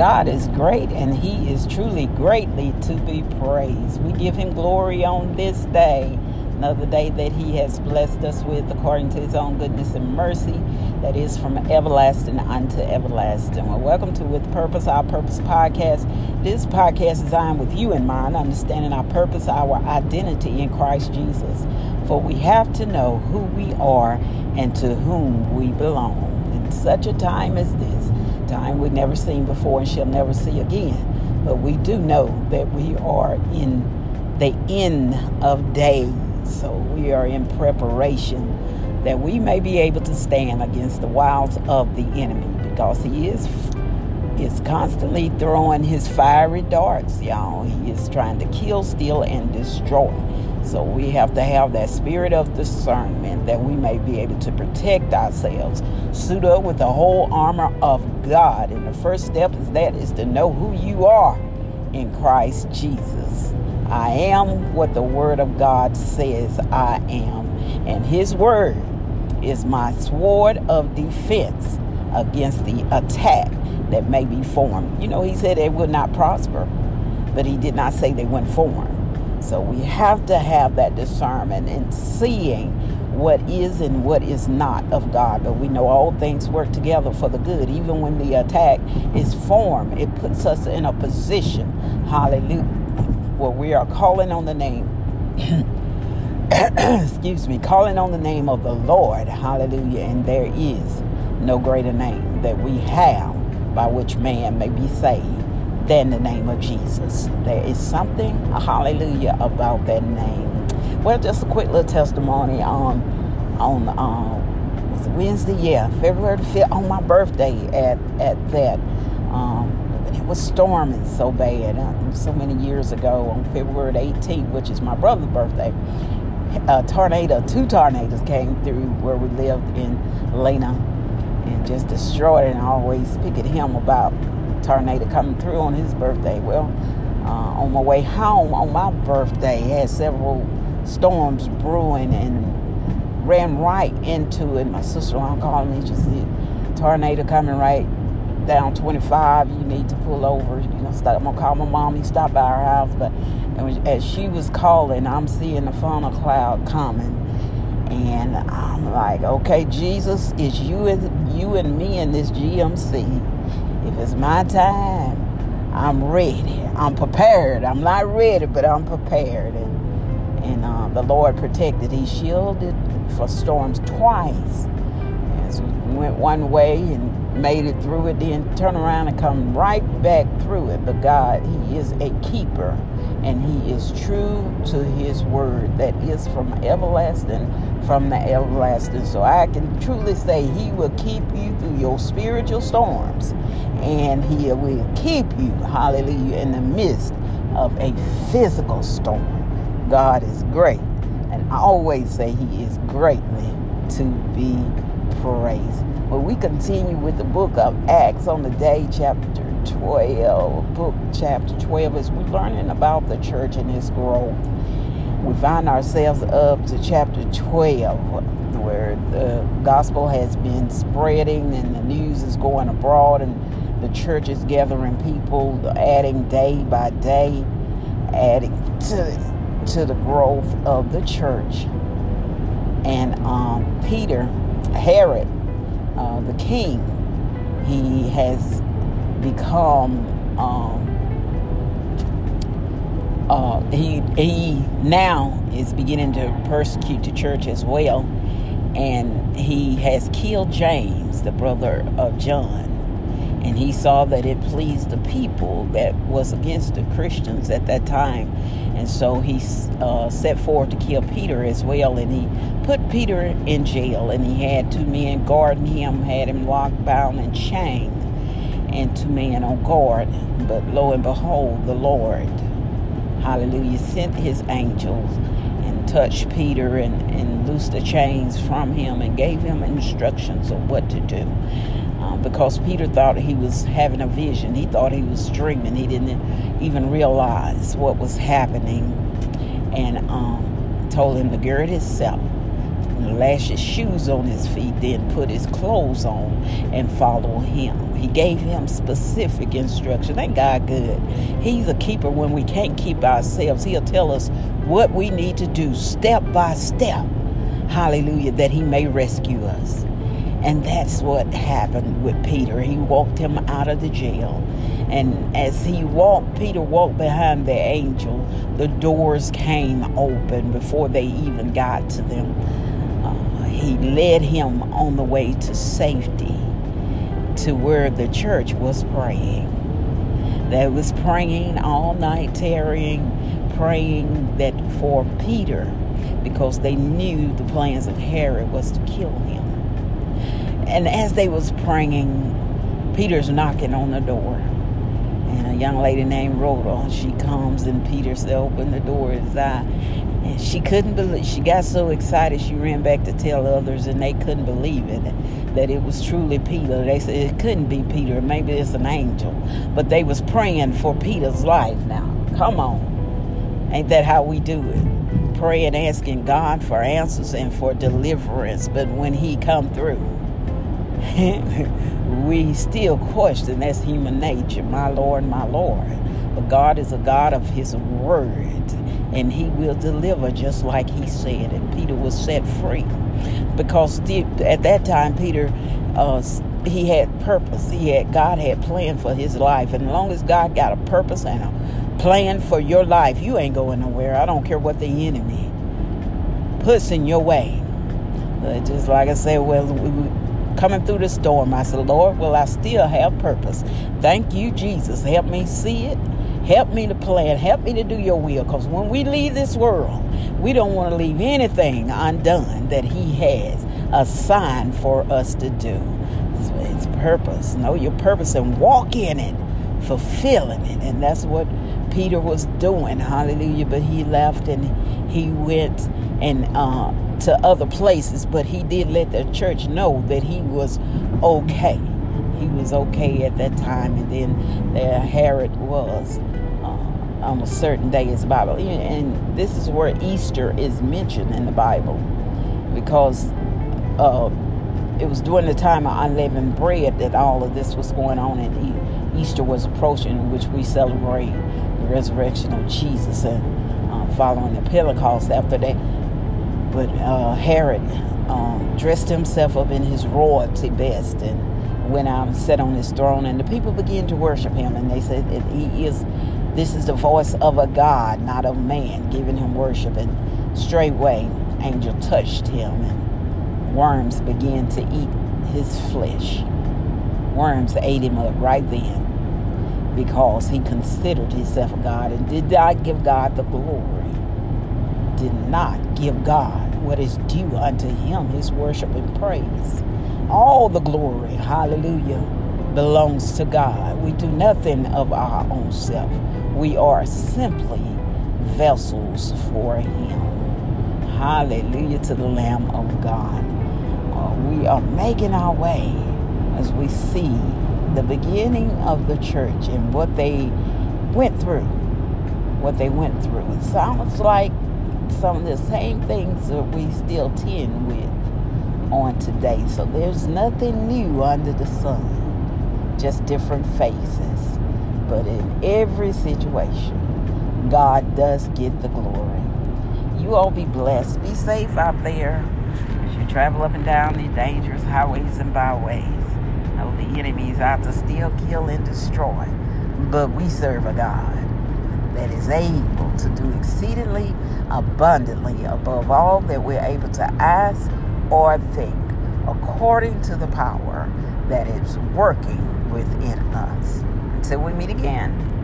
God is great and He is truly greatly to be praised. We give Him glory on this day, another day that He has blessed us with according to His own goodness and mercy that is from everlasting unto everlasting. Well, welcome to With Purpose, Our Purpose podcast. This podcast is designed with you in mind, understanding our purpose, our identity in Christ Jesus. For we have to know who we are and to whom we belong. In such a time as this, time we've never seen before and shall never see again. But we do know that we are in the end of days. So we are in preparation that we may be able to stand against the wiles of the enemy because he is is constantly throwing his fiery darts, y'all. He is trying to kill, steal, and destroy. So we have to have that spirit of discernment that we may be able to protect ourselves. Suit up with the whole armor of God. And the first step is that is to know who you are in Christ Jesus. I am what the word of God says I am. And his word is my sword of defense against the attack that may be formed. You know, he said they would not prosper, but he did not say they wouldn't form. So we have to have that discernment and seeing what is and what is not of God. But we know all things work together for the good. Even when the attack is formed, it puts us in a position, hallelujah, where we are calling on the name. excuse me, calling on the name of the Lord, hallelujah, and there is no greater name that we have by which man may be saved than the name of Jesus. There is something, hallelujah, about that name. Well, just a quick little testimony on on um, was Wednesday, yeah, February the fifth, on my birthday at at that. Um, it was storming so bad uh, so many years ago on February 18th, which is my brother's birthday. A tornado, two tornadoes came through where we lived in Lena and just destroyed it. And I always pick at him about tornado coming through on his birthday. Well, uh, on my way home on my birthday, had several storms brewing and ran right into it. My sister-in-law called me, just said, tornado coming right down 25. You need to pull over. You know, stop, I'm gonna call my mom. He stopped by our house, but as she was calling, I'm seeing the funnel cloud coming, and I'm like, okay, Jesus, is you and you and me in this GMC if it's my time, I'm ready. I'm prepared. I'm not ready, but I'm prepared. And and uh, the Lord protected. He shielded for storms twice. As we went one way and made it through it, then turn around and come right back through it. But God, He is a keeper and he is true to his word that is from everlasting from the everlasting. So i can truly say he will keep you through your spiritual storms and he will keep you hallelujah in the midst of a physical storm. God is great and i always say he is greatly to be praised. Well we continue with the book of acts on the day chapter 12, book chapter 12, as we're learning about the church and its growth. We find ourselves up to chapter 12, where the gospel has been spreading and the news is going abroad, and the church is gathering people, adding day by day, adding to, to the growth of the church. And um, Peter, Herod, uh, the king, he has become um, uh, he he now is beginning to persecute the church as well, and he has killed James, the brother of John, and he saw that it pleased the people that was against the Christians at that time, and so he uh, set forth to kill Peter as well, and he put Peter in jail, and he had two men guarding him, had him locked, bound, and chained and two men on guard. But lo and behold, the Lord, hallelujah, sent his angels and touched Peter and, and loosed the chains from him and gave him instructions of what to do. Um, because Peter thought he was having a vision. He thought he was dreaming. He didn't even realize what was happening. And um, told him to gird himself lash his shoes on his feet, then put his clothes on and follow him. He gave him specific instruction. Ain't God good? He's a keeper when we can't keep ourselves. He'll tell us what we need to do step by step. Hallelujah, that he may rescue us. And that's what happened with Peter. He walked him out of the jail. And as he walked, Peter walked behind the angel, the doors came open before they even got to them. He led him on the way to safety to where the church was praying. They was praying all night, tarrying, praying that for Peter, because they knew the plans of Herod was to kill him. And as they was praying, Peter's knocking on the door. And a young lady named Rhoda, she comes and Peter said, open the door. His eye. And she couldn't believe, she got so excited she ran back to tell others and they couldn't believe it, that it was truly Peter. They said it couldn't be Peter, maybe it's an angel. But they was praying for Peter's life now. Come on. Ain't that how we do it? Praying, asking God for answers and for deliverance. But when he come through, we still question that's human nature, my Lord, my Lord. But God is a God of His word, and He will deliver just like He said. And Peter was set free because at that time, Peter, uh, he had purpose. He had God had planned for his life, and as long as God got a purpose and a plan for your life, you ain't going nowhere. I don't care what the enemy puts in your way. But just like I said, well, we, coming through the storm. I said, Lord, will I still have purpose? Thank you, Jesus. Help me see it. Help me to plan. Help me to do your will. Because when we leave this world, we don't want to leave anything undone that He has assigned for us to do. So it's purpose. Know your purpose and walk in it, fulfilling it. And that's what Peter was doing. Hallelujah. But he left and he went and uh, to other places, but he did let the church know that he was okay. He was okay at that time, and then there Herod was uh, on a certain day is the Bible, and this is where Easter is mentioned in the Bible, because uh, it was during the time of unleavened bread that all of this was going on, and Easter was approaching, which we celebrate the resurrection of Jesus and uh, following the Pentecost after that but uh, Herod um, dressed himself up in his royalty best and went out and sat on his throne. And the people began to worship him. And they said he is, this is the voice of a God, not of man, giving him worship. And straightway, angel touched him, and worms began to eat his flesh. Worms ate him up right then because he considered himself God and did not give God the glory did not give God what is due unto him, his worship and praise. All the glory, hallelujah, belongs to God. We do nothing of our own self. We are simply vessels for him. Hallelujah to the Lamb of God. Uh, we are making our way as we see the beginning of the church and what they went through. What they went through. It sounds like some of the same things that we still tend with on today. So there's nothing new under the sun, just different faces. But in every situation, God does get the glory. You all be blessed. Be safe out there as you travel up and down the dangerous highways and byways. Know the enemy is out to steal, kill, and destroy. But we serve a God that is able to do exceedingly abundantly above all that we're able to ask or think, according to the power that is working within us. Until we meet again.